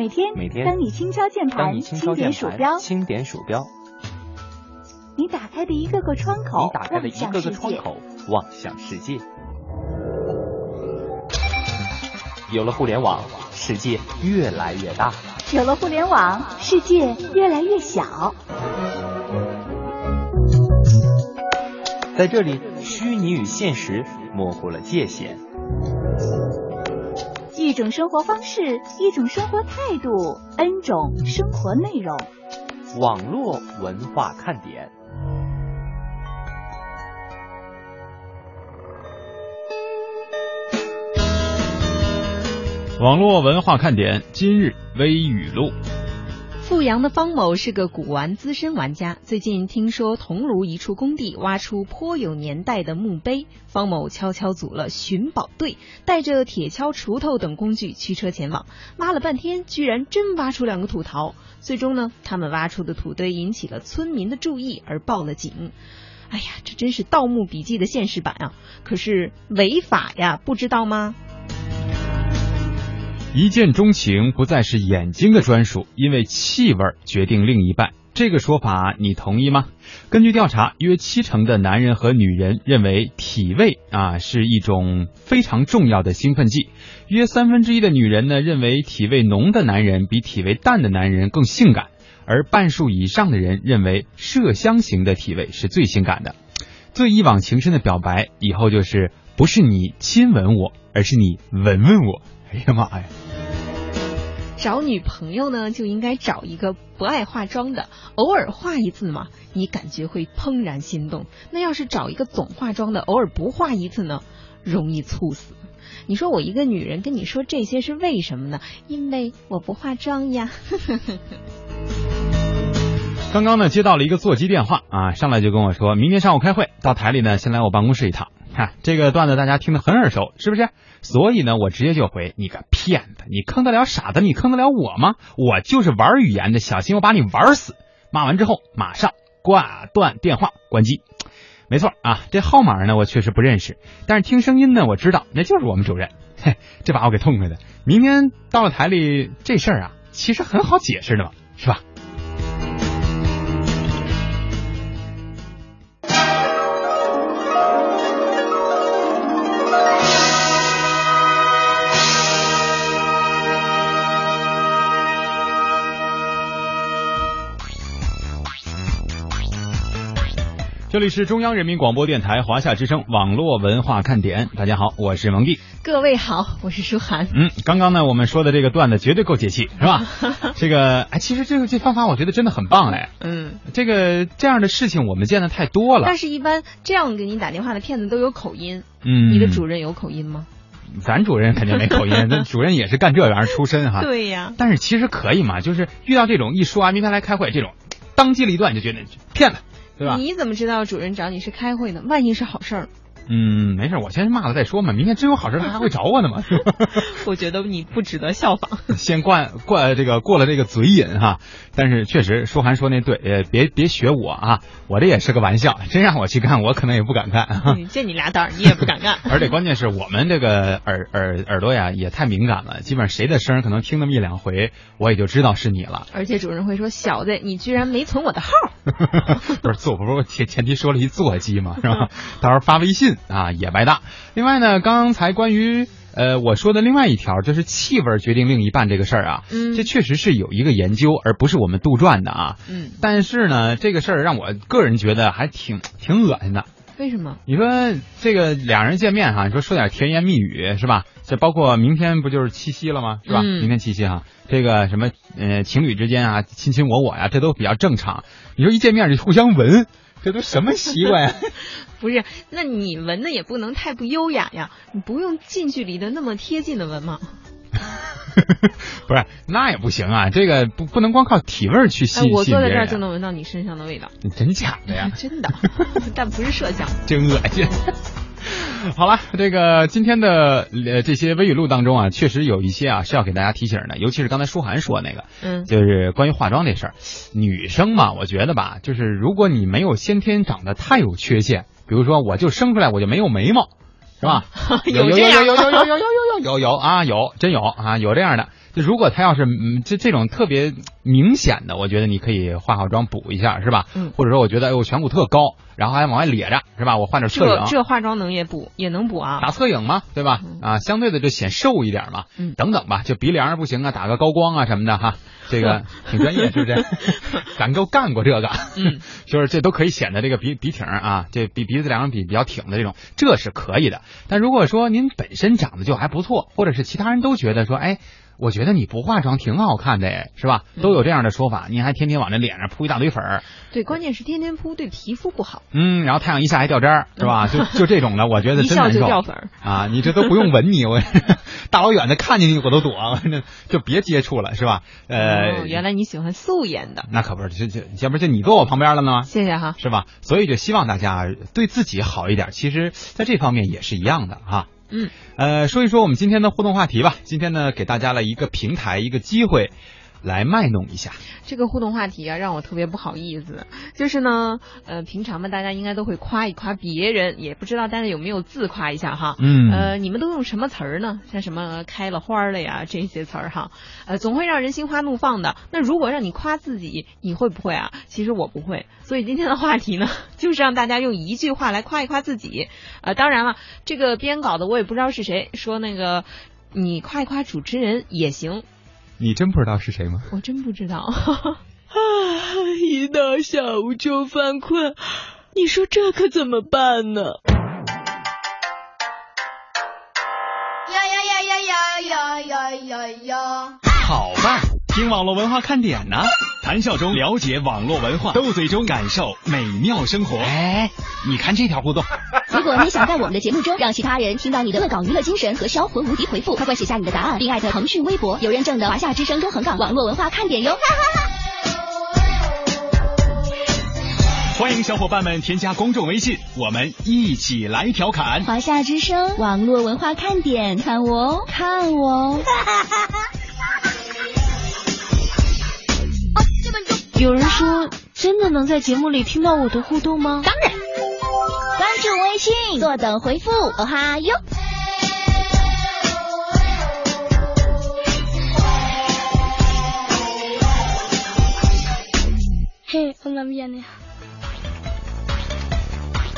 每天，每天当你轻敲键当盘，你轻点鼠标盘，，轻点鼠标，你打开的一个个窗口，你打开的一个个。窗口，望向世界。有了互联网，世界越来越大。有了互联网，世界越来越小。在这里，虚拟与现实模糊了界限。一种生活方式，一种生活态度，N 种生活内容。网络文化看点。网络文化看点今日微语录。阜阳的方某是个古玩资深玩家，最近听说桐庐一处工地挖出颇有年代的墓碑，方某悄悄组了寻宝队，带着铁锹、锄头等工具驱车前往，挖了半天，居然真挖出两个土陶。最终呢，他们挖出的土堆引起了村民的注意，而报了警。哎呀，这真是《盗墓笔记》的现实版啊！可是违法呀，不知道吗？一见钟情不再是眼睛的专属，因为气味决定另一半。这个说法你同意吗？根据调查，约七成的男人和女人认为体味啊是一种非常重要的兴奋剂，约三分之一的女人呢认为体味浓的男人比体味淡的男人更性感，而半数以上的人认为麝香型的体味是最性感的。最一往情深的表白，以后就是不是你亲吻我，而是你闻闻我。哎呀妈呀！找女朋友呢，就应该找一个不爱化妆的，偶尔化一次嘛，你感觉会怦然心动。那要是找一个总化妆的，偶尔不化一次呢，容易猝死。你说我一个女人跟你说这些是为什么呢？因为我不化妆呀。刚刚呢接到了一个座机电话啊，上来就跟我说，明天上午开会，到台里呢先来我办公室一趟。这个段子大家听得很耳熟，是不是？所以呢，我直接就回你个骗子，你坑得了傻子，你坑得了我吗？我就是玩语言的，小心我把你玩死。骂完之后，马上挂断电话，关机。没错啊，这号码呢我确实不认识，但是听声音呢我知道那就是我们主任。嘿，这把我给痛快的。明天到了台里，这事儿啊其实很好解释的嘛，是吧？这里是中央人民广播电台华夏之声网络文化看点，大家好，我是蒙蒂。各位好，我是舒涵。嗯，刚刚呢，我们说的这个段子绝对够解气，是吧？这个，哎，其实这个这方法我觉得真的很棒哎。嗯，这个这样的事情我们见的太多了。但是，一般这样给你打电话的骗子都有口音。嗯，你的主任有口音吗？咱主任肯定没口音，那主任也是干这玩意儿出身哈。对呀。但是其实可以嘛，就是遇到这种一说啊，明天来开会这种，当机立断就觉得骗子，你怎么知道主任找你是开会呢？万一是好事儿？嗯，没事，我先骂了再说嘛。明天真有好事，他还会找我呢嘛。我觉得你不值得效仿。先灌灌这个过了这个嘴瘾哈，但是确实舒涵说那对，呃，别别学我啊，我这也是个玩笑，真让我去干，我可能也不敢干。嗯借你俩胆儿，你也不敢干。而且关键是我们这个耳耳耳朵呀也太敏感了，基本上谁的声可能听那么一两回，我也就知道是你了。而且主任会说：“小子，你居然没存我的号。”不是做不是前前提说了一座机嘛，是吧？到时候发微信啊也白搭。另外呢，刚才关于呃我说的另外一条，就是气味决定另一半这个事儿啊，嗯这确实是有一个研究，而不是我们杜撰的啊。嗯，但是呢，这个事儿让我个人觉得还挺挺恶心的。为什么？你说这个俩人见面哈，你说说点甜言蜜语是吧？这包括明天不就是七夕了吗？是吧？嗯明天七夕哈，这个什么呃情侣之间啊，亲亲我我呀，这都比较正常。你说一见面就互相闻，这都什么习惯呀？不是，那你闻的也不能太不优雅呀，你不用近距离的那么贴近的闻吗？不是，那也不行啊，这个不不能光靠体味去吸我坐在这儿就能闻到你身上的味道，你真假的呀？真的，但不是麝香。真恶心。好了，这个今天的呃这些微语录当中啊，确实有一些啊是要给大家提醒的，尤其是刚才舒涵说那个，嗯就是关于化妆这事儿。女生嘛，我觉得吧，就是如果你没有先天长得太有缺陷，比如说我就生出来我就没有眉毛，是吧？有有有有有有有有有有有有啊有真有啊有这样的，就如果他要是嗯这这种特别明显的，我觉得你可以化化妆补一下，是吧？嗯或者说我觉得哎我颧骨特高，然后还往外咧着，是吧？我换点侧影。这化妆能也补也能补啊打。侧影嘛，对吧？啊，相对的就显瘦一点嘛，嗯等等吧，就鼻梁儿不行啊，打个高光啊什么的哈，这个 挺专业，是不是？咱都干过这个，嗯，就是这都可以显得这个鼻鼻挺啊，这鼻鼻子两个比比较挺的这种，这是可以的。但如果说您本身长得就还不错，或者是其他人都觉得说，哎。我觉得你不化妆挺好看的哎，是吧？嗯都有这样的说法，您还天天往这脸上铺一大堆粉儿，对，关键是天天铺对皮肤不好，嗯，然后太阳一下还掉渣儿，是吧？就就这种的，我觉得 一笑就真难受。掉粉儿。啊，你这都不用吻你，我 大老远的看见你我都躲，就别接触了，是吧？呃，哦，原来你喜欢素颜的，那可不是，这这要不就你坐我旁边了呢，谢谢哈。是吧？所以就希望大家对自己好一点，其实在这方面也是一样的哈。嗯，呃，说一说我们今天的互动话题吧。今天呢，给大家了一个平台，一个机会，来卖弄一下。这个互动话题啊，让我特别不好意思。就是呢，呃，平常嘛，大家应该都会夸一夸别人，也不知道大家有没有自夸一下哈。嗯呃，你们都用什么词儿呢？像什么开了花儿了呀，这些词儿哈，呃，总会让人心花怒放的。那如果让你夸自己，你会不会啊？其实我不会。所以今天的话题呢，就是让大家用一句话来夸一夸自己。呃，当然了，这个编稿的我也不知道是谁说那个，你夸一夸主持人也行。你真不知道是谁吗？我真不知道。啊，一到下午就犯困，你说这可怎么办呢？呀呀呀呀呀呀呀呀呀！好办，听网络文化看点呢，谈笑中了解网络文化，斗嘴中感受美妙生活。哎，你看这条互动，如果你想在我们的节目中让其他人听到你的恶搞娱乐精神和销魂无敌回复，快快写下你的答案，并艾特腾讯微博有认证的华夏之声中横岗网络文化看点哟。欢迎小伙伴们添加公众微信，我们一起来调侃。华夏之声网络文化看点，看我哦，看我哦。有人说，真的能在节目里听到我的互动吗？当然，关注微信，坐等回复，哦哈哟。嘿，我那边呢？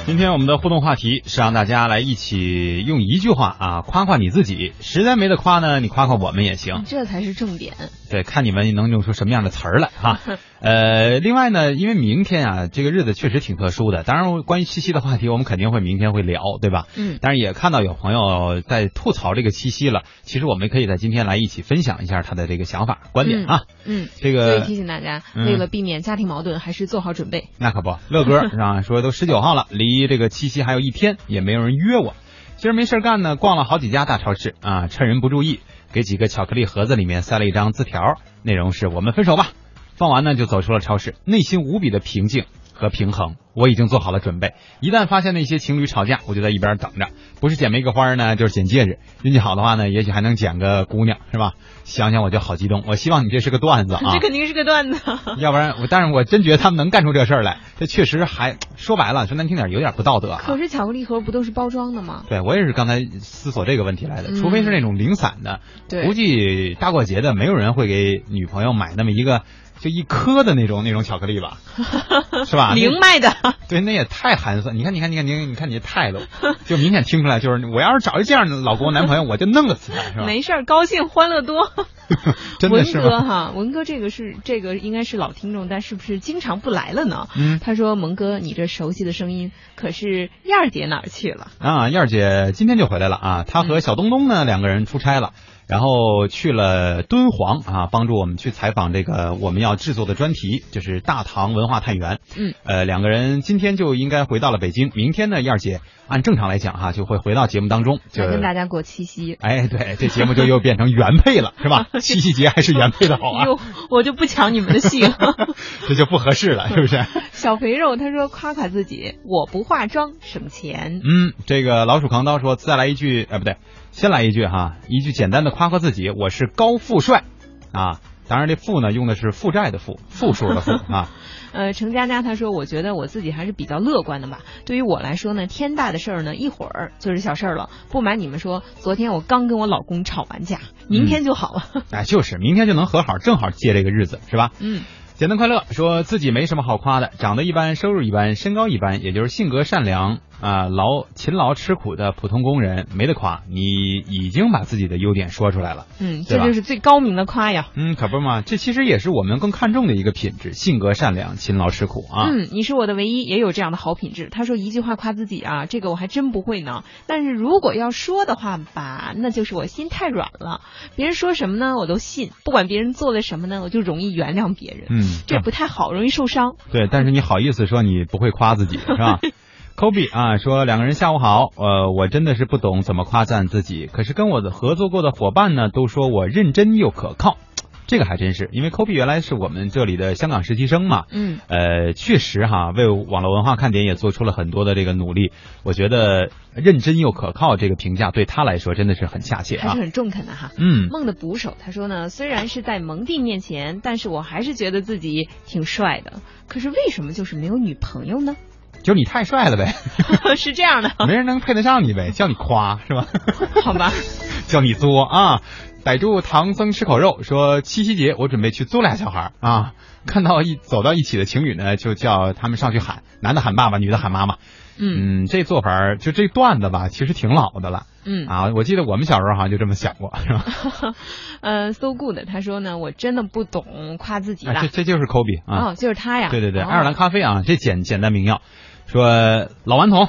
今天我们的互动话题是让大家来一起用一句话啊夸夸你自己，实在没得夸呢，你夸夸我们也行。这才是重点。对，看你们能用出什么样的词儿来哈。呃，另外呢，因为明天啊这个日子确实挺特殊的，当然关于七夕的话题我们肯定会明天会聊，对吧？嗯。但是也看到有朋友在吐槽这个七夕了，其实我们可以在今天来一起分享一下他的这个想法观点啊。嗯，这所以个提醒大家，嗯为了避免家庭矛盾，还是做好准备。那可不，乐哥 啊说都十九号了，离这个七夕还有一天，也没有人约我。今儿没事儿干呢，逛了好几家大超市啊，趁人不注意，给几个巧克力盒子里面塞了一张字条，内容是我们分手吧。放完呢，就走出了超市，内心无比的平静和平衡。我已经做好了准备，一旦发现那些情侣吵架，我就在一边等着，不是捡玫瑰花呢，就是捡戒指。运气好的话呢，也许还能捡个姑娘，是吧？想想我就好激动。我希望你这是个段子啊。这肯定是个段子。要不然我，但是我真觉得他们能干出这事儿来，这确实还说白了，说难听点，有点不道德啊。可是巧克力盒不都是包装的吗？对我也是刚才思索这个问题来的，嗯除非是那种零散的，对估计大过节的没有人会给女朋友买那么一个就一颗的那种那种巧克力吧，是吧？零卖的。对，那也太寒酸。你看，你看，你看，你看，你看你这态度，就明显听出来，就是我要是找一这样的老公男朋友，我就弄个死他，是吧？没事儿，高兴欢乐多。真的是文哥吗？哈，文哥这个是这个应该是老听众，但是不是经常不来了呢？嗯他说：“蒙哥，你这熟悉的声音，可是燕儿姐哪儿去了？啊，燕儿姐今天就回来了啊，她和小东东呢两个人出差了。然后去了敦煌啊，帮助我们去采访这个我们要制作的专题，就是大唐文化探源。嗯，呃，两个人今天就应该回到了北京，明天呢，燕儿姐按正常来讲哈、就会回到节目当中，就跟大家过七夕。哎，对，这节目就又变成原配了，是吧？七夕节还是原配的好啊，哟，我就不抢你们的戏了。这就不合适了，是不是？小肥肉他说夸夸自己，我不化妆省钱。嗯，这个老鼠扛刀说再来一句，哎，不对，先来一句哈，一句简单的夸夸自己，我是高富帅啊。当然，这富呢用的是负债的负，负数的负 啊。呃，程佳佳她说，我觉得我自己还是比较乐观的吧。对于我来说呢，天大的事儿呢，一会儿就是小事儿了。不瞒你们说，昨天我刚跟我老公吵完架，明天就好了。哎，就是明天就能和好，正好借这个日子，是吧？嗯。简单快乐，说自己没什么好夸的，长得一般，收入一般，身高一般，也就是性格善良啊，劳勤劳吃苦的普通工人，没得夸。你已经把自己的优点说出来了，嗯，这就是最高明的夸呀。嗯，可不嘛，这其实也是我们更看重的一个品质，性格善良，勤劳吃苦啊。嗯，你是我的唯一，也有这样的好品质。他说一句话夸自己啊，这个我还真不会呢。但是如果要说的话吧，那就是我心太软了，别人说什么呢，我都信。不管别人做了什么呢，我就容易原谅别人。嗯，这不太好，容易受伤。对，但是你好意思说你不会夸自己是吧 ？Kobe 啊，说两个人下午好，呃，我真的是不懂怎么夸赞自己，可是跟我的合作过的伙伴呢，都说我认真又可靠，这个还真是，因为 Kobe 原来是我们这里的香港实习生嘛，嗯，呃，确实哈，为网络文化看点也做出了很多的这个努力，我觉得认真又可靠这个评价对他来说真的是很恰切啊，还是很中肯的哈。嗯，梦的捕手他说呢，虽然是在蒙蒂面前，但是我还是觉得自己挺帅的，可是为什么就是没有女朋友呢？就是你太帅了呗，是这样的，没人能配得上你呗，叫你夸是吧？好吧，叫你作啊！逮住唐僧吃口肉，说七夕节我准备去作俩小孩啊，看到一走到一起的情侣呢，就叫他们上去喊，男的喊爸爸，女的喊妈妈。嗯嗯，这做法就这段子吧，其实挺老的了。嗯啊，我记得我们小时候好像就这么想过，是吧？呃，so good，他说呢，我真的不懂夸自己了。这这就是科比啊，哦，就是他呀。对对对，哦爱尔兰咖啡啊，这简简单明要，说老顽童，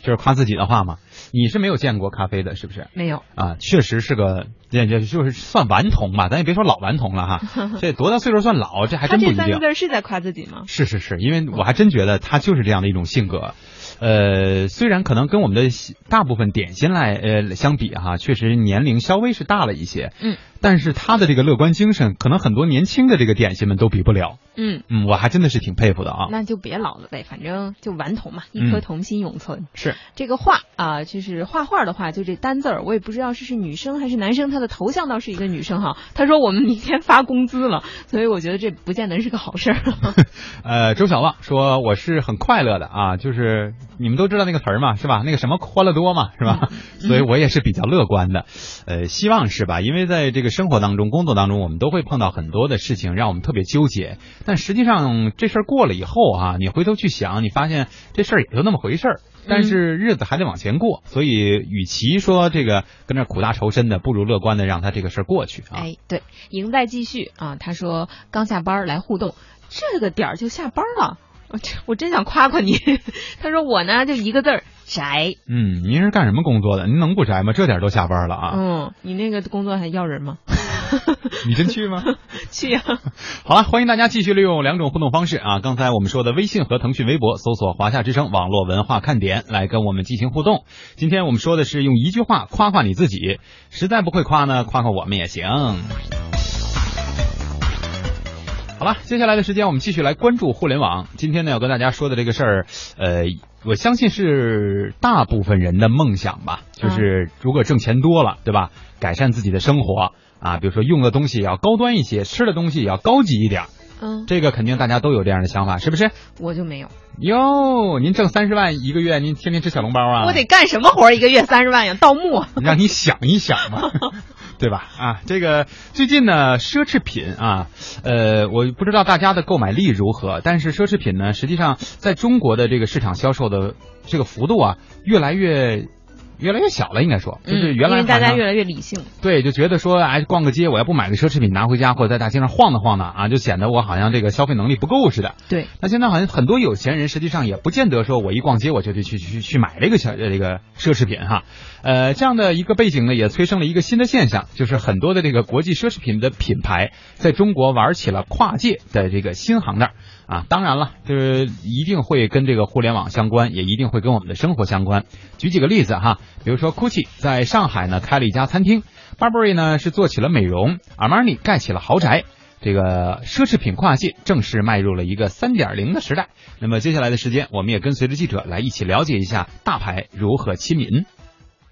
就是夸自己的话嘛？你是没有见过咖啡的，是不是？没有啊，确实是个，这这就是算顽童吧，咱也别说老顽童了哈，这多大岁数算老？这还真不一定他这三个。字是在夸自己吗？是是是，因为我还真觉得他就是这样的一种性格。呃，虽然可能跟我们的大部分点心来呃相比哈，确实年龄稍微是大了一些，嗯，但是他的这个乐观精神，可能很多年轻的这个点心们都比不了。嗯，嗯，我还真的是挺佩服的啊。那就别老了呗，反正就顽童嘛，一嗯颗童心永存。是这个画啊、就是画画的话，就这单字儿，我也不知道是是女生还是男生，他的头像倒是一个女生哈。他说我们明天发工资了，所以我觉得这不见得是个好事儿。呃，周小旺说我是很快乐的啊，就是你们都知道那个词儿嘛，是吧？那个什么欢乐多嘛，是吧？所以我也是比较乐观的，呃，希望是吧？因为在这个生活当中、工作当中，我们都会碰到很多的事情，让我们特别纠结。但实际上这事儿过了以后啊，你回头去想，你发现这事儿也就那么回事儿。但是日子还得往前过，所以与其说这个跟那苦大仇深的，不如乐观的让他这个事儿过去啊。哎，对，赢在继续啊。他说刚下班来互动，这个点儿就下班了。我 我真想夸夸你。他说我呢就一个字儿宅。嗯，您是干什么工作的？您能不宅吗？这点儿都下班了啊！嗯，你那个工作还要人吗？你真去吗？去呀、好了，欢迎大家继续利用两种互动方式啊。刚才我们说的微信和腾讯微博，搜索“华夏之声网络文化看点”来跟我们进行互动。今天我们说的是用一句话夸夸你自己，实在不会夸呢，夸夸我们也行。好了，接下来的时间我们继续来关注互联网。今天呢，要跟大家说的这个事儿，呃，我相信是大部分人的梦想吧，就是如果挣钱多了，对吧？改善自己的生活啊，比如说用的东西也要高端一些，吃的东西也要高级一点儿。嗯，这个肯定大家都有这样的想法，是不是？我就没有。哟，您挣三十万一个月，您天天吃小笼包啊？我得干什么活儿？一个月三十万呀，盗墓啊。让你想一想嘛，对吧？啊，这个最近呢，奢侈品啊，呃，我不知道大家的购买力如何，但是奢侈品呢，实际上在中国的这个市场销售的这个幅度啊，越来越。越来越小了，应该说，就是原来大家越来越理性。对，就觉得说，哎，逛个街，我要不买个奢侈品拿回家，或者在大街上晃荡晃荡啊，就显得我好像这个消费能力不够似的。对，那现在好像很多有钱人实际上也不见得说我一逛街我就得去去去买这个小呃这个奢侈品哈，呃，这样的一个背景呢，也催生了一个新的现象，就是很多的这个国际奢侈品的品牌在中国玩起了跨界的这个新行当啊。当然了，就是一定会跟这个互联网相关，也一定会跟我们的生活相关。举几个例子哈，比如说 GUCCI 在上海呢开了一家餐厅，Burberry 呢是做起了美容，Armani 盖起了豪宅。这个奢侈品跨界正式迈入了一个三点零的时代。那么接下来的时间，我们也跟随着记者来一起了解一下大牌如何亲民。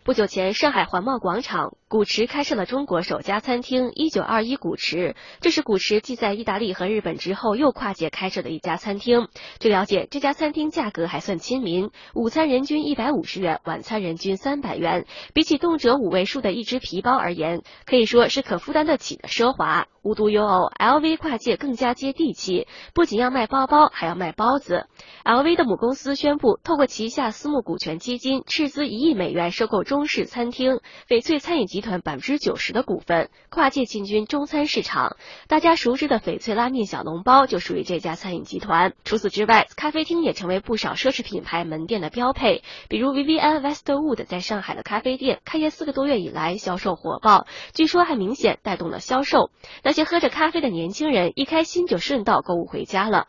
不久前，上海环贸广场古驰开设了中国首家餐厅一九二一古驰，这是古驰继在意大利和日本之后又跨界开设的一家餐厅。据了解，这家餐厅价格还算亲民，午餐人均一百五十元，晚餐人均三百元。比起动辄五位数的一只皮包而言，可以说是可负担得起的奢华。无独有偶，LV 跨界更加接地气，不仅要卖包包，还要卖包子。LV 的母公司宣布，透过旗下私募股权基金斥资一亿美元收购中式餐厅翡翠餐饮集团百分之九十的股份，跨界进军中餐市场。大家熟知的翡翠拉面小笼包就属于这家餐饮集团。除此之外，咖啡厅也成为不少奢侈品牌门店的标配，比如 V V N Westwood 在上海的咖啡店开业四个多月以来销售火爆，据说还明显带动了销售。那些喝着咖啡的年轻人一开心就顺道购物回家了。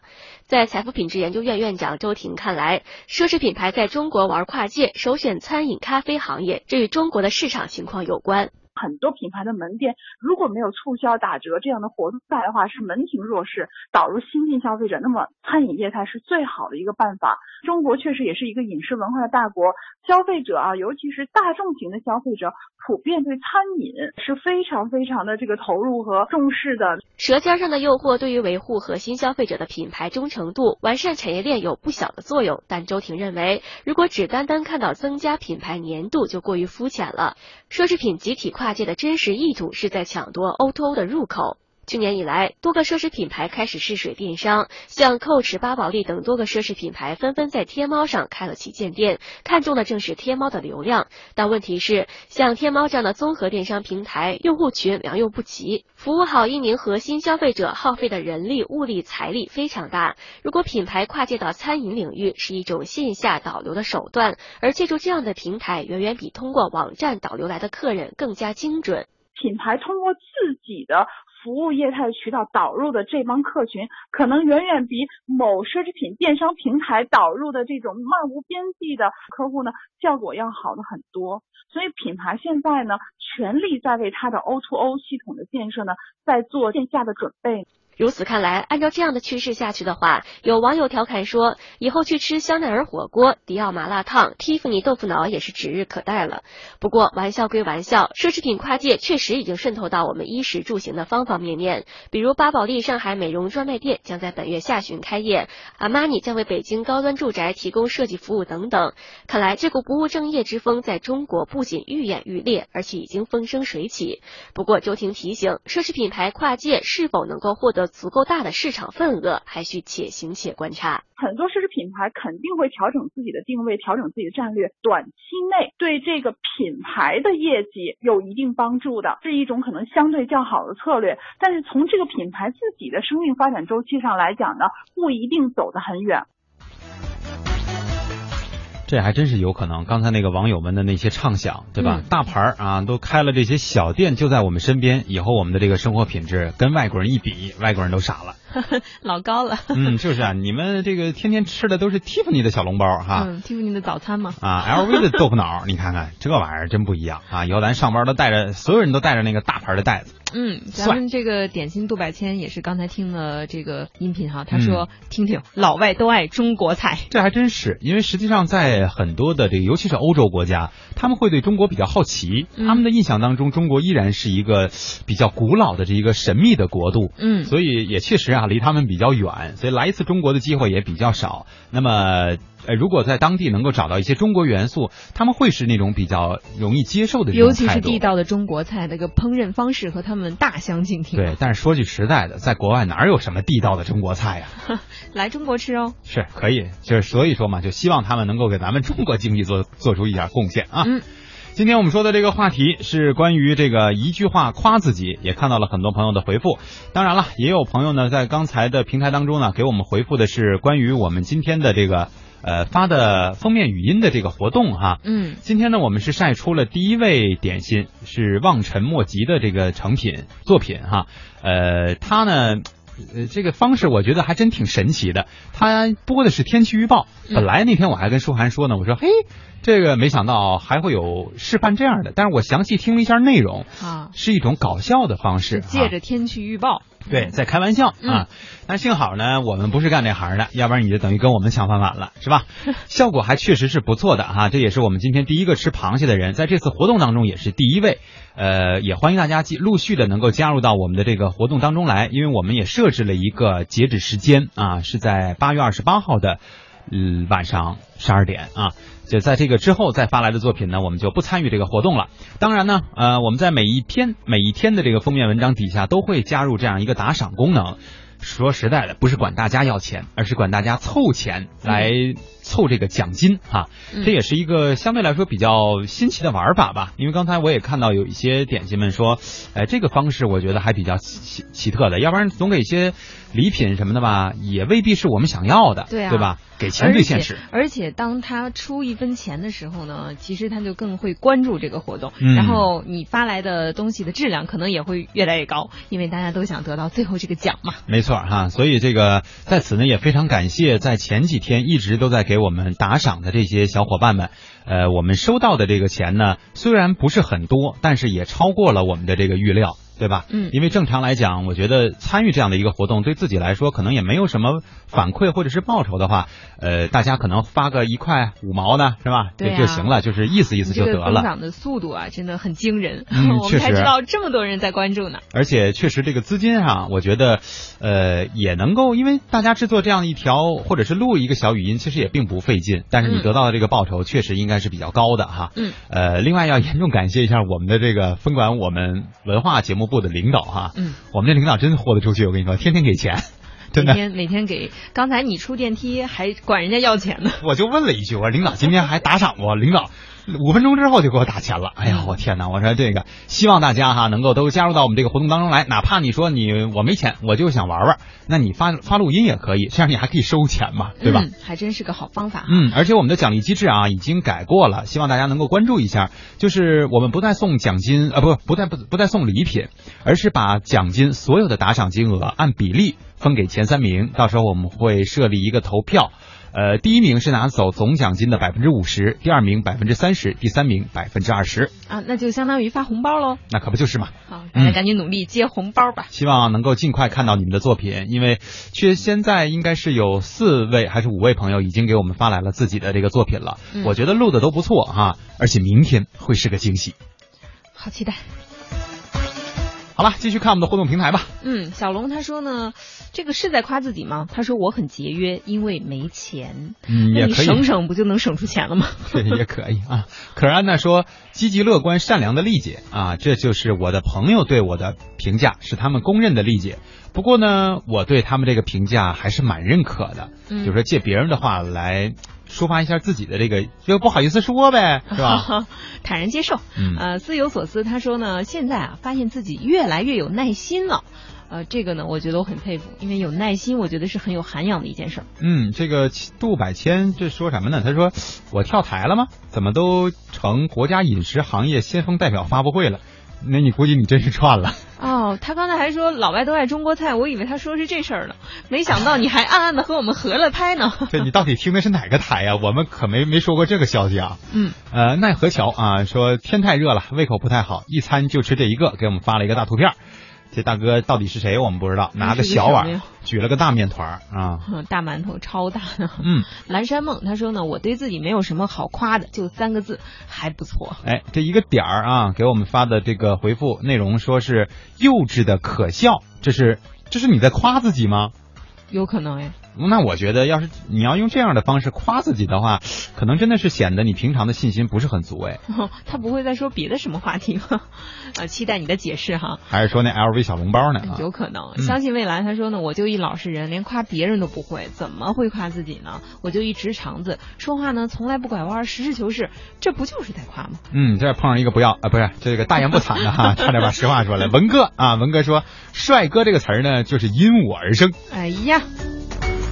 在财富品质研究院院长周婷看来，奢侈品牌在中国玩跨界，首选餐饮咖啡行业，这与中国的市场情况有关。很多品牌的门店如果没有促销打折这样的活动在的话，是门庭若市，导入新进消费者。那么餐饮业态是最好的一个办法。中国确实也是一个饮食文化的大国，消费者啊，尤其是大众型的消费者，普遍对餐饮是非常非常的这个投入和重视的。舌尖上的诱惑对于维护核心消费者的品牌忠诚度、完善产业链有不小的作用。但周婷认为，如果只单单看到增加品牌粘度，就过于肤浅了。奢侈品集体快跨界的真实意图是在抢夺 O2O 的入口。去年以来，多个奢侈品牌开始试水电商，像 Coach、巴宝莉等多个奢侈品牌纷纷在天猫上开了旗舰店，看中的正是天猫的流量。但问题是，像天猫这样的综合电商平台，用户群良莠不齐，服务好一名核心消费者耗费的人力、物力、财力非常大。如果品牌跨界到餐饮领域，是一种线下导流的手段，而借助这样的平台，远远比通过网站导流来的客人更加精准。品牌通过自己的服务业态渠道导入的这帮客群，可能远远比某奢侈品电商平台导入的这种漫无边际的客户呢，效果要好的很多。所以品牌现在呢，全力在为它的 O to O 系统的建设呢，在做线下的准备。如此看来，按照这样的趋势下去的话，有网友调侃说，以后去吃香奈儿火锅、迪奥麻辣烫、蒂芙尼豆腐脑也是指日可待了。不过，玩笑归玩笑，奢侈品跨界确实已经渗透到我们衣食住行的方方面面。比如，巴宝莉上海美容专卖店将在本月下旬开业，阿玛尼将为北京高端住宅提供设计服务等等。看来，这股不务正业之风在中国不仅愈演愈烈，而且已经风生水起。不过，周婷提醒，奢侈品牌跨界是否能够获得足够大的市场份额，还需且行且观察。很多奢侈品牌肯定会调整自己的定位，调整自己的战略，短期内对这个品牌的业绩有一定帮助的，是一种可能相对较好的策略。但是从这个品牌自己的生命发展周期上来讲呢，不一定走得很远。这还真是有可能。刚才那个网友们的那些畅想，对吧？大牌儿啊，都开了这些小店，就在我们身边。以后我们的这个生活品质跟外国人一比，外国人都傻了。老高了。嗯，就是啊，你们这个天天吃的都是 Tiffany 的小笼包哈。嗯，蒂芙尼的早餐嘛。啊，LV 的豆腐脑，你看看这玩意儿真不一样啊！以后咱上班都带着，所有人都带着那个大牌的袋子。嗯，咱们这个点心杜百千也是刚才听了这个音频哈，他说听听老外都爱中国菜，这还真是，因为实际上在很多的这个，尤其是欧洲国家，他们会对中国比较好奇，他们的印象当中，中国依然是一个比较古老的这一个神秘的国度，嗯，所以也确实啊，离他们比较远，所以来一次中国的机会也比较少。那么。呃，如果在当地能够找到一些中国元素，他们会是那种比较容易接受的尤其是地道的中国菜，那个烹饪方式和他们大相径庭。对，但是说句实在的，在国外哪有什么地道的中国菜呀？来中国吃哦。是可以，就是所以说嘛，就希望他们能够给咱们中国经济做做出一点贡献啊。嗯。今天我们说的这个话题是关于这个一句话夸自己，也看到了很多朋友的回复。当然了，也有朋友呢在刚才的平台当中呢给我们回复的是关于我们今天的这个。呃，发的封面语音的这个活动哈，嗯，今天呢，我们是晒出了第一位点心，是望尘莫及的这个成品作品哈，呃，它呢，呃，这个方式我觉得还真挺神奇的，他播的是天气预报，本来那天我还跟舒涵说呢，我说嘿。这个没想到还会有示范这样的，但是我详细听了一下内容啊，是一种搞笑的方式，借着天气预报，对，在开玩笑啊。但幸好呢，我们不是干这行的，要不然你就等于跟我们抢饭碗了，是吧？效果还确实是不错的哈。这也是我们今天第一个吃螃蟹的人，在这次活动当中也是第一位。呃，也欢迎大家继陆续的能够加入到我们的这个活动当中来，因为我们也设置了一个截止时间啊，是在八月二十八号的。嗯，晚上十二点啊，就在这个之后再发来的作品呢，我们就不参与这个活动了。当然呢，呃，我们在每一篇每一天的这个封面文章底下都会加入这样一个打赏功能。说实在的，不是管大家要钱，而是管大家凑钱来凑这个奖金哈。这也是一个相对来说比较新奇的玩法吧。因为刚才我也看到有一些点心们说，哎，这个方式我觉得还比较奇奇特的，要不然总给一些礼品什么的吧，也未必是我们想要的，对对吧？给钱最现实，而且当他出一分钱的时候呢，其实他就更会关注这个活动，嗯然后你发来的东西的质量可能也会越来越高，因为大家都想得到最后这个奖嘛。没错哈，所以这个在此呢也非常感谢在前几天一直都在给给我们打赏的这些小伙伴们。呃，我们收到的这个钱呢，虽然不是很多，但是也超过了我们的这个预料。对吧？嗯因为正常来讲，我觉得参与这样的一个活动，对自己来说可能也没有什么反馈或者是报酬的话，呃，大家可能发个一块五毛的，是吧？对啊就就行了，就是意思意思就得这个增。长的速度啊，真的很惊人，嗯 我们才知道这么多人在关注呢。而且确实这个资金上，我觉得，呃，也能够，因为大家制作这样一条或者是录一个小语音，其实也并不费劲，但是你嗯得到的这个报酬确实应该是比较高的哈。嗯。呃，另外要严重感谢一下我们的这个分管我们文化节目部的领导哈。嗯。我们这领导真豁得出去，我跟你说，天天给钱，真的。每天每天给，刚才你出电梯还管人家要钱呢。我就问了一句，我说领导今天还打赏我，领导五分钟之后就给我打钱了。哎呀，我天哪！我说这个，希望大家哈能够都加入到我们这个活动当中来，哪怕你说你我没钱，我就想玩玩，那你发发录音也可以，这样你还可以收钱嘛，对吧？嗯，还真是个好方法。嗯，而且我们的奖励机制啊已经改过了，希望大家能够关注一下。就是我们不再送奖金，呃，不，不再不不再送礼品，而是把奖金所有的打赏金额按比例分给前三名。到时候我们会设立一个投票，呃，第一名是拿走总奖金的百分之五十，第二名百分之三十，第三名百分之二十。啊，那就相当于发红包喽。那可不就是嘛。好，大家赶紧努力接红包吧。希望能够尽快看到你们的作品，因为却现在应该是有四位还是五位朋友已经给我们发来了自己的这个作品了，嗯我觉得录的都不错哈，而且明天会是个惊喜。好期待。好了，继续看我们的互动平台吧。嗯，小龙他说呢，这个是在夸自己吗？他说我很节约，因为没钱。嗯，也可以省省不就能省出钱了吗？对，也可以啊。可安呢说，积极乐观、善良的丽姐啊，这就是我的朋友对我的评价，是他们公认的丽姐。不过呢，我对他们这个评价还是蛮认可的，嗯就是说借别人的话来抒发一下自己的这个，就不好意思说呗，是吧？坦然接受。嗯呃，思有所思，他说呢，现在啊，发现自己越来越有耐心了。呃，这个呢，我觉得我很佩服，因为有耐心，我觉得是很有涵养的一件事儿。嗯，这个杜百千这说什么呢？他说我跳台了吗？怎么都成国家饮食行业先锋代表发布会了？那你估计你真是串了。哦，他刚才还说老外都爱中国菜，我以为他说是这事儿呢，没想到你还暗暗的和我们合了拍呢。对你到底听的是哪个台呀、我们可没没说过这个消息啊。嗯，呃，奈何桥啊，说天太热了，胃口不太好，一餐就吃这一个，给我们发了一个大图片儿。这大哥到底是谁？我们不知道，拿个小碗举了个大面团儿啊。嗯大馒头超大的。嗯，蓝山梦他说呢，我对自己没有什么好夸的，就三个字，还不错。哎，这一个点儿啊，给我们发的这个回复内容说是幼稚的可笑，这是这是你在夸自己吗？有可能哎，那我觉得，要是你要用这样的方式夸自己的话，可能真的是显得你平常的信心不是很足哎。他不会再说别的什么话题吗？呃，期待你的解释哈。还是说那 LV 小笼包呢？啊，有可能，嗯相信未来。他说呢，我就一老实人，连夸别人都不会，怎么会夸自己呢？我就一直肠子，说话呢从来不拐弯，实事求是，这不就是在夸吗？嗯，这碰上一个不要啊，不是这个大言不惭的哈，差点把实话说了。文哥啊，文哥说“帅哥”这个词儿呢，就是因我而生，哎呀，我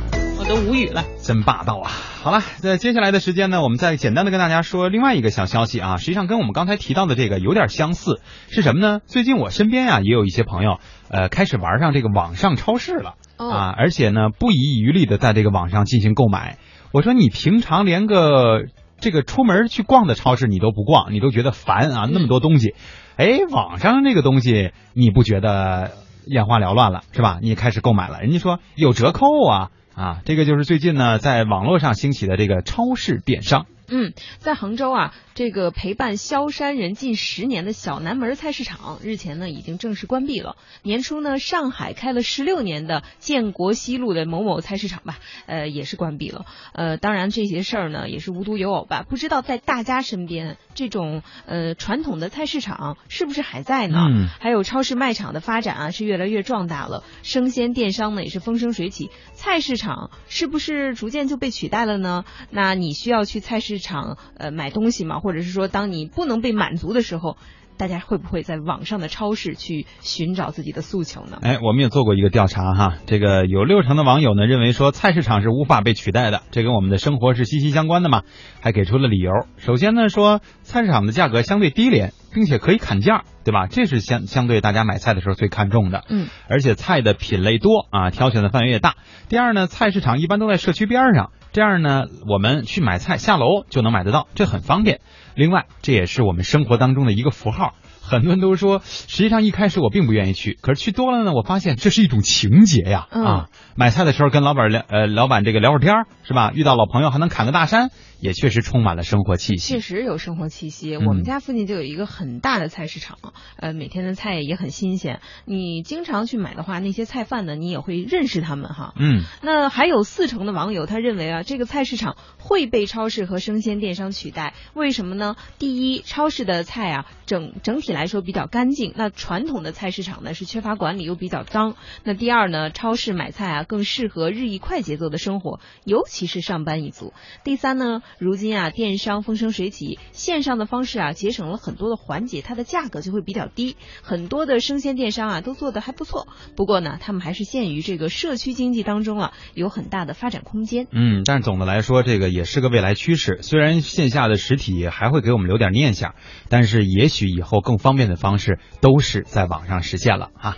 都无语了。真霸道啊！好了，在接下来的时间呢，我们再简单的跟大家说另外一个小消息啊，实际上跟我们刚才提到的这个有点相似，是什么呢？最近我身边啊也有一些朋友，呃，开始玩上这个网上超市了。哦啊，而且呢，不遗余力的在这个网上进行购买。我说你平常连个这个出门去逛的超市你都不逛，你都觉得烦啊，那么多东西。哎，网上这个东西你不觉得眼花缭乱了，是吧？你也开始购买了，人家说有折扣啊啊，这个就是最近呢在网络上兴起的这个超市电商。嗯，在杭州啊，这个陪伴萧山人近十年的小南门菜市场，日前呢已经正式关闭了。年初呢，上海开了十六年的建国西路的某某菜市场吧，呃，也是关闭了。呃，当然这些事儿呢也是无独有偶吧，不知道在大家身边这种呃传统的菜市场是不是还在呢？嗯还有超市卖场的发展啊是越来越壮大了，生鲜电商呢也是风生水起，菜市场是不是逐渐就被取代了呢？那你需要去菜市场呃买东西吗？或者是说，当你不能被满足的时候，大家会不会在网上的超市去寻找自己的诉求呢？哎，我们也做过一个调查哈，这个有六成的网友呢认为说菜市场是无法被取代的，这跟我们的生活是息息相关的嘛，还给出了理由。首先呢说菜市场的价格相对低廉，并且可以砍价，对吧？这是相相对大家买菜的时候最看重的。嗯，而且菜的品类多啊，挑选的范围也大。第二呢，菜市场一般都在社区边上，这样呢我们去买菜下楼就能买得到，这很方便。另外，这也是我们生活当中的一个符号。很多人都说，实际上一开始我并不愿意去，可是去多了呢，我发现这是一种情节呀！嗯啊，买菜的时候跟老板聊，呃，老板这个聊会儿天儿是吧？遇到老朋友还能侃个大山，也确实充满了生活气息。确实有生活气息。嗯我们家附近就有一个很大的菜市场，呃，每天的菜也很新鲜。你经常去买的话，那些菜贩呢，你也会认识他们哈。嗯，那还有四成的网友他认为啊，这个菜市场会被超市和生鲜电商取代。为什么呢？第一，超市的菜啊，整整体来说比较干净；那传统的菜市场呢是缺乏管理又比较脏。那第二呢，超市买菜啊更适合日益快节奏的生活，尤其是上班一族。第三呢，如今啊电商风生水起，线上的方式啊节省了很多的环节，它的价格就会比较低。很多的生鲜电商啊都做得还不错，不过呢，他们还是限于这个社区经济当中了，有很大的发展空间。嗯，但是总的来说，这个也是个未来趋势。虽然线下的实体还会给我们留点念想，但是也许以后更方便的方式都是在网上实现了啊。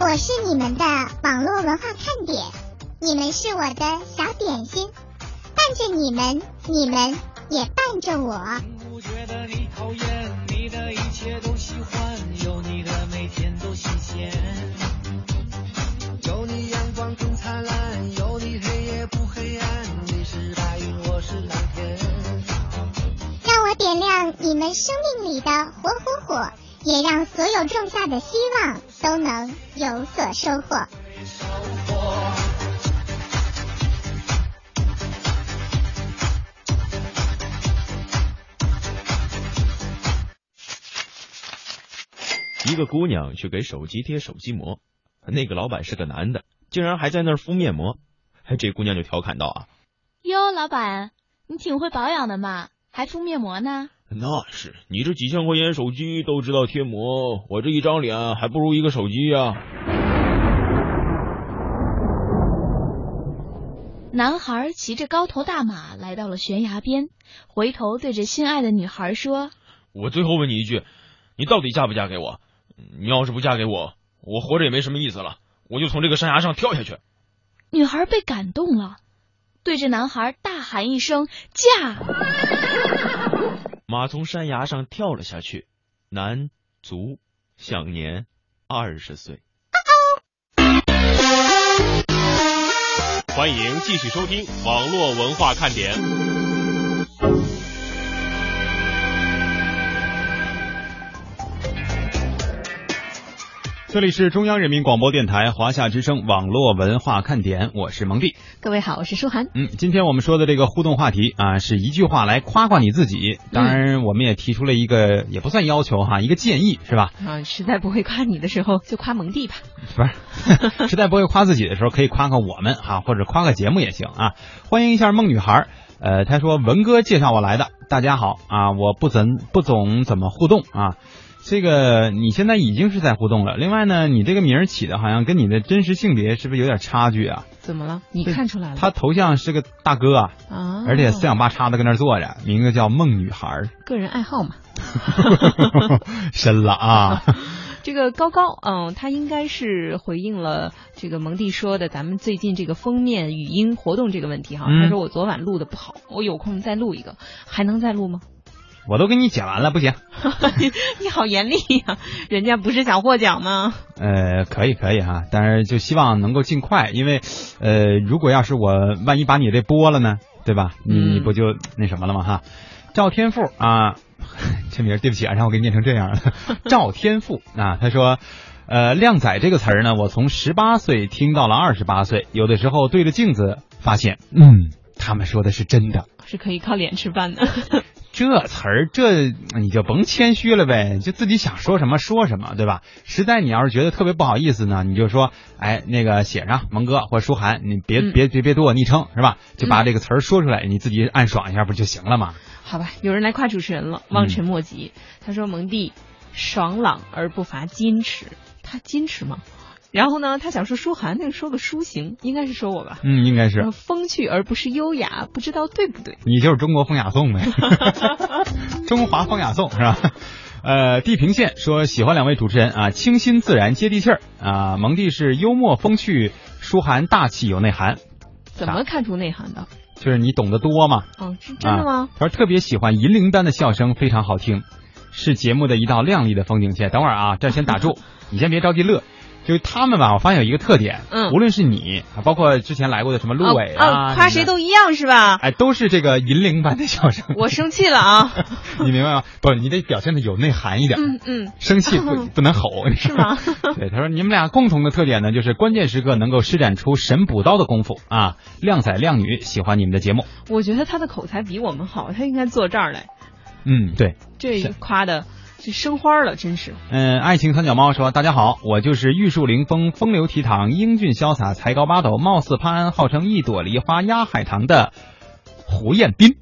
我是你们的网络文化看点，你们是我的小点心，伴着你们，你们也伴着我。不觉得你讨厌，你的一切都喜欢，有你的每天都新鲜。有你阳光更灿烂，有你黑夜不黑暗，你是白云，我是蓝天。让我点亮你们生命里的火火火，也让所有种下的希望都能有所收获。一个姑娘去给手机贴手机膜，那个老板是个男的，竟然还在那儿敷面膜。哎，这姑娘就调侃道啊哟，老板，你挺会保养的嘛，还敷面膜呢？：“那是你这几千块钱手机都知道贴膜，我这一张脸还不如一个手机呀、男孩骑着高头大马来到了悬崖边，回头对着心爱的女孩说我最后问你一句，你到底嫁不嫁给我？你要是不嫁给我，我活着也没什么意思了，我就从这个山崖上跳下去。：“女孩被感动了，对着男孩大喊一声‘嫁马从山崖上跳了下去，男足，享年二十岁。欢迎继续收听网络文化看点。这里是中央人民广播电台华夏之声网络文化看点，我是蒙蒂。各位好，我是舒涵。嗯，今天我们说的这个互动话题啊，是一句话来夸夸你自己。当然，我们也提出了一个也不算要求哈，一个建议是吧？啊，实在不会夸你的时候，就夸蒙蒂吧。不是，实在不会夸自己的时候，可以夸夸我们哈，或者夸个节目也行啊。欢迎一下梦女孩，呃，她说文哥介绍我来的，大家好啊，我不怎不总怎么互动啊。这个你现在已经是在互动了。另外呢，你这个名儿起的好像跟你的真实性别是不是有点差距啊？怎么了？你看出来了？他头像是个大哥啊，啊，而且四仰八叉的跟那儿坐着，名字叫梦女孩，个人爱好嘛。深了啊。这个高高，嗯，他应该是回应了这个蒙蒂说的咱们最近这个封面语音活动这个问题哈。嗯他说我昨晚录的不好，我有空再录一个，还能再录吗？我都给你解完了，不行。你 你好严厉呀、人家不是想获奖吗？呃，可以可以哈，但是就希望能够尽快，因为呃，如果要是我万一把你这播了呢，对吧？你不就那什么了吗？哈，赵天赋啊，这名儿对不起啊，让我给你念成这样了。赵天赋啊，他说。呃，靓仔这个词儿呢，我从十八岁听到了二十八岁，有的时候对着镜子发现，嗯，他们说的是真的。是可以靠脸吃饭的。这词儿，这你就甭谦虚了呗，就自己想说什么说什么，对吧？实在你要是觉得特别不好意思呢，你就说，哎，那个写上蒙哥或者舒涵，你别、嗯别别别读我昵称是吧？就把这个词儿说出来，你自己暗爽一下不就行了吗？好吧，有人来夸主持人了，望尘莫及。他说蒙蒂爽朗而不乏矜持，他矜持吗？然后呢，他想说舒涵，那个说个书行，应该是说我吧。嗯，应该是风趣而不是优雅，不知道对不对？你就是中国风雅颂呗，中华风雅颂是吧？呃，地平线说喜欢两位主持人啊，清新自然接地气儿啊，蒙蒂是幽默风趣，舒涵大气有内涵，怎么看出内涵的？就是你懂得多嘛。哦，是真的吗？啊他说特别喜欢银铃般的笑声，非常好听，是节目的一道亮丽的风景线。等会儿啊，这儿先打住，你先别着急乐。就是他们吧，我发现有一个特点，嗯无论是你，啊包括之前来过的什么陆伟哦哦夸谁都一样是吧？哎，都是这个银铃般的笑声。我生气了啊！你明白吗？不，你得表现的有内涵一点。嗯嗯，生气不 不能吼，是吗？对，他说你们俩共同的特点呢，就是关键时刻能够施展出神补刀的功夫啊！靓仔靓女，喜欢你们的节目。我觉得他的口才比我们好，他应该坐这儿来。嗯，对。这夸的这生花了，真是。嗯，爱情三脚猫说：“大家好，我就是玉树临风、风流倜傥、英俊潇洒、才高八斗、貌似潘安、号称一朵梨花压海棠的胡彦斌。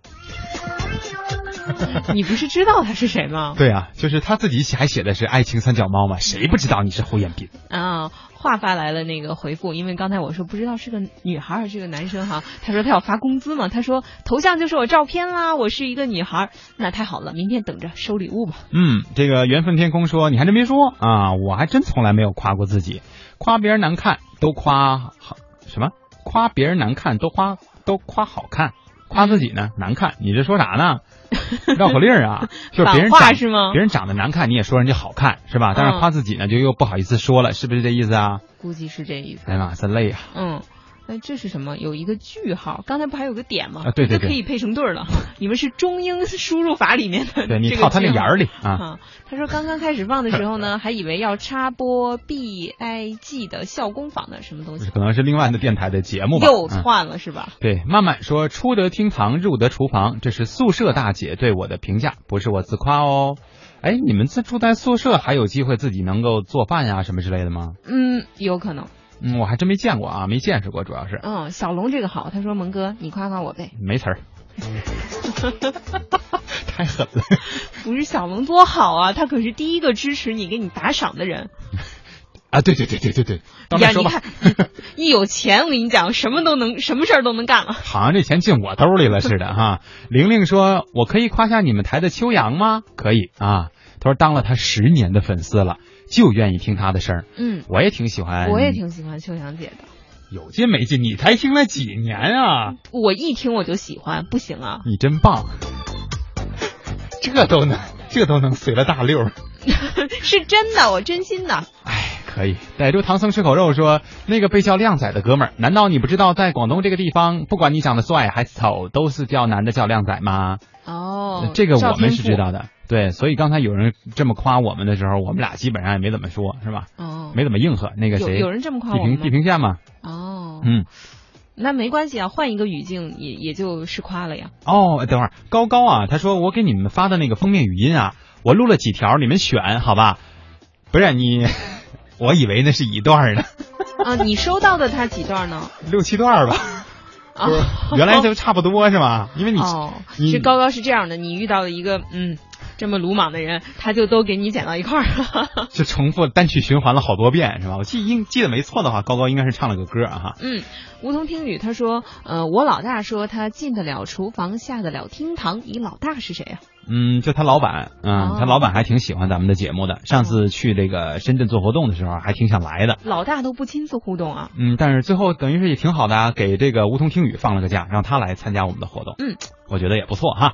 你不是知道他是谁吗？对啊，就是他自己写还写的是爱情三脚猫嘛，谁不知道你是胡彦斌？啊，话发来了那个回复，因为刚才我说不知道是个女孩还是个男生哈，他说他要发工资嘛，他说头像就是我照片啦，我是一个女孩，那太好了，明天等着收礼物吧。嗯，这个缘分天空说你还真别说啊，我还真从来没有夸过自己，夸别人难看都夸好什么？夸别人难看都夸都夸好看，夸自己呢难看，你这说啥呢？绕口令啊，就是别人长是吗别人长得难看，你也说人家好看是吧？但是嗯夸自己呢，就又不好意思说了，是不是这意思啊？估计是这意思。哎呀妈，真累啊！嗯，那这是什么？有一个句号，刚才不还有个点吗？啊对对对这可以配成对儿了。你们是中英输入法里面的，对你套他那眼儿里啊。啊，他说刚刚开始放的时候呢，还以为要插播 B I G 的校工坊的什么东西，可能是另外的电台的节目吧。又嗯窜了是吧？对，慢慢说，出得厅堂，入得厨房，这是宿舍大姐对我的评价，不是我自夸哦。哎，你们自住在宿舍，还有机会自己能够做饭呀什么之类的吗？嗯，有可能。嗯，我还真没见过啊，没见识过，主要是嗯，小龙这个好，他说蒙哥，你夸夸我呗。没词儿，太狠了。不是小龙多好啊，他可是第一个支持你、给你打赏的人。啊，对对对对对对，到那呀，说吧你看，一有钱，我跟你讲，什么都能，什么事儿都能干了。好像这钱进我兜里了似的哈。玲玲说：“我可以夸下你们台的秋阳吗？”可以啊。他说当了他十年的粉丝了，就愿意听他的声儿。嗯，我也挺喜欢，我也挺喜欢秋阳姐的。有劲没劲？你才听了几年啊？我一听我就喜欢，不行啊！你真棒，这都能，这都能随了大溜儿。是真的，我真心的。哎可以，逮住唐僧吃口肉说，那个被叫靓仔的哥们儿，难道你不知道在广东这个地方，不管你长得帅还是丑，都是叫男的叫靓仔吗？哦，这个我们是知道的。对，所以刚才有人这么夸我们的时候，我们俩基本上也没怎么说，是吧？哦，没怎么应和。那个谁，有有人这么夸地平我们吗地平线嘛。哦，嗯。那没关系啊，换一个语境也也就是夸了呀。哦，等会儿高高啊，他说我给你们发的那个封面语音啊，我录了几条，你们选好吧？不是你，我以为那是一段呢，啊，你收到的他几段呢？六七段吧。啊，原来就差不多是吧？因为你、哦，你是高高是这样的，你遇到了一个嗯这么鲁莽的人，他就都给你剪到一块儿了。就重复单曲循环了好多遍是吧？我记应记得没错的话，高高应该是唱了个歌啊哈。嗯，梧桐听雨他说，呃，我老大说他进得了厨房，下得了厅堂，你老大是谁啊？嗯，就他老板，嗯，哦他老板还挺喜欢咱们的节目的。上次去这个深圳做活动的时候，还挺想来的。老大都不亲自互动啊。嗯，但是最后等于是也挺好的啊，给这个梧桐听雨放了个假，让他来参加我们的活动。嗯，我觉得也不错哈。